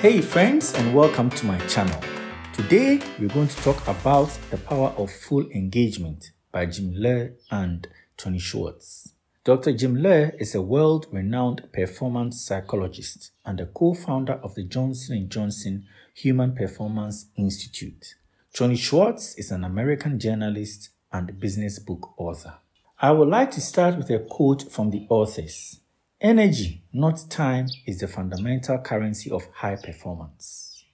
Hey, friends, and welcome to my channel. Today, we're going to talk about The Power of Full Engagement by Jim Loehr and Tony Schwartz. Dr. Jim Loehr is a world-renowned performance psychologist and the co-founder of the Johnson & Johnson Human Performance Institute. Tony Schwartz is an American journalist and business book author. I would like to start with a quote from the authors. Energy, not time, is the fundamental currency of high performance.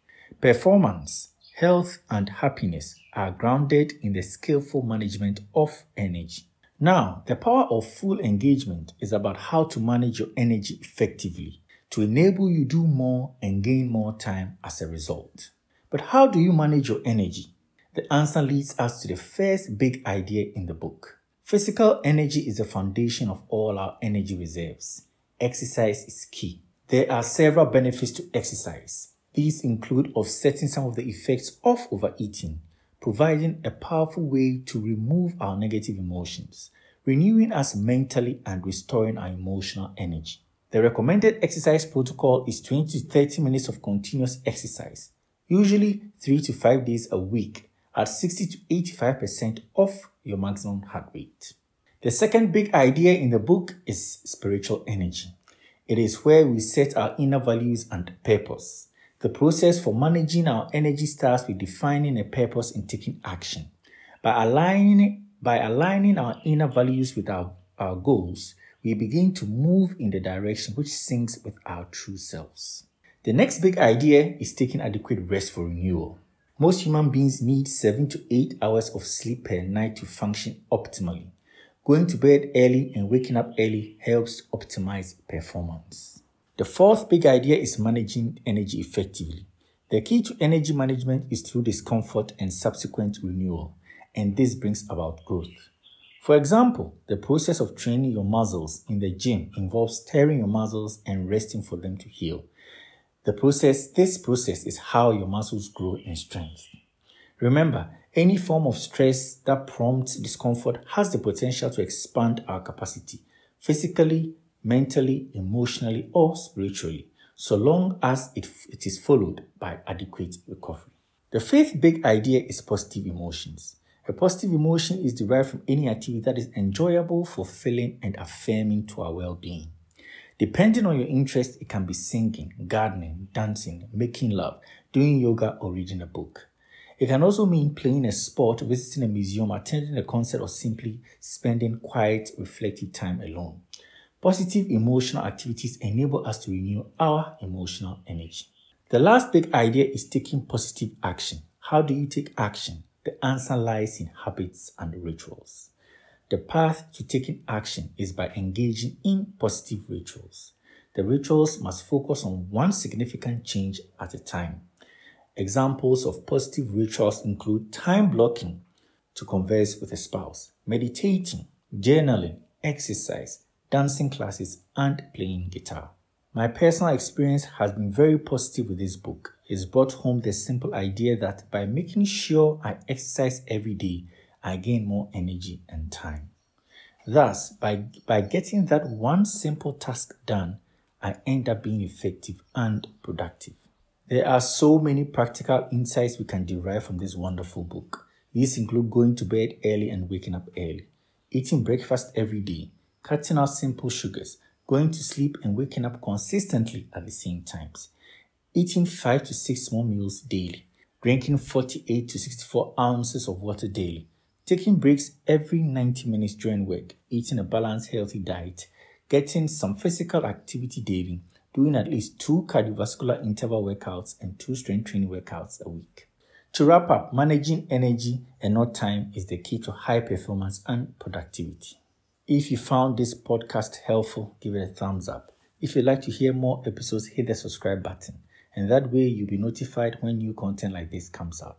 Performance, health, and happiness are grounded in the skillful management of energy. Now, the power of full engagement is about how to manage your energy effectively to enable you do more and gain more time as a result. But how do you manage your energy? The answer leads us to the first big idea in the book. Physical energy is the foundation of all our energy reserves. Exercise is key. There are several benefits to exercise. These include offsetting some of the effects of overeating, providing a powerful way to remove our negative emotions, renewing us mentally and restoring our emotional energy. The recommended exercise protocol is 20 to 30 minutes of continuous exercise, usually 3 to 5 days a week at 60 to 85% of your maximum heart rate. The second big idea in the book is spiritual energy. It is where we set our inner values and purpose. The process for managing our energy starts with defining a purpose and taking action. By aligning, by aligning our inner values with our, our goals, we begin to move in the direction which syncs with our true selves. The next big idea is taking adequate rest for renewal. Most human beings need 7 to 8 hours of sleep per night to function optimally. Going to bed early and waking up early helps optimize performance. The fourth big idea is managing energy effectively. The key to energy management is through discomfort and subsequent renewal, and this brings about growth. For example, the process of training your muscles in the gym involves tearing your muscles and resting for them to heal. The process, this process is how your muscles grow in strength. Remember, any form of stress that prompts discomfort has the potential to expand our capacity physically, mentally, emotionally, or spiritually, so long as it, it is followed by adequate recovery. The fifth big idea is positive emotions. A positive emotion is derived from any activity that is enjoyable, fulfilling, and affirming to our well being. Depending on your interest, it can be singing, gardening, dancing, making love, doing yoga, or reading a book. It can also mean playing a sport, visiting a museum, attending a concert, or simply spending quiet, reflective time alone. Positive emotional activities enable us to renew our emotional energy. The last big idea is taking positive action. How do you take action? The answer lies in habits and rituals. The path to taking action is by engaging in positive rituals. The rituals must focus on one significant change at a time. Examples of positive rituals include time blocking to converse with a spouse, meditating, journaling, exercise, dancing classes, and playing guitar. My personal experience has been very positive with this book. It's brought home the simple idea that by making sure I exercise every day, I gain more energy and time. Thus, by, by getting that one simple task done, I end up being effective and productive. There are so many practical insights we can derive from this wonderful book. These include going to bed early and waking up early, eating breakfast every day, cutting out simple sugars, going to sleep and waking up consistently at the same times, eating 5 to 6 small meals daily, drinking 48 to 64 ounces of water daily, taking breaks every 90 minutes during work, eating a balanced, healthy diet, getting some physical activity daily, doing at least two cardiovascular interval workouts and two strength training workouts a week. To wrap up, managing energy and not time is the key to high performance and productivity. If you found this podcast helpful, give it a thumbs up. If you'd like to hear more episodes, hit the subscribe button, and that way you'll be notified when new content like this comes out.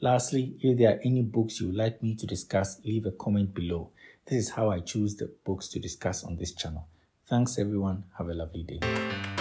Lastly, if there are any books you would like me to discuss, leave a comment below. This is how I choose the books to discuss on this channel. Thanks everyone. Have a lovely day.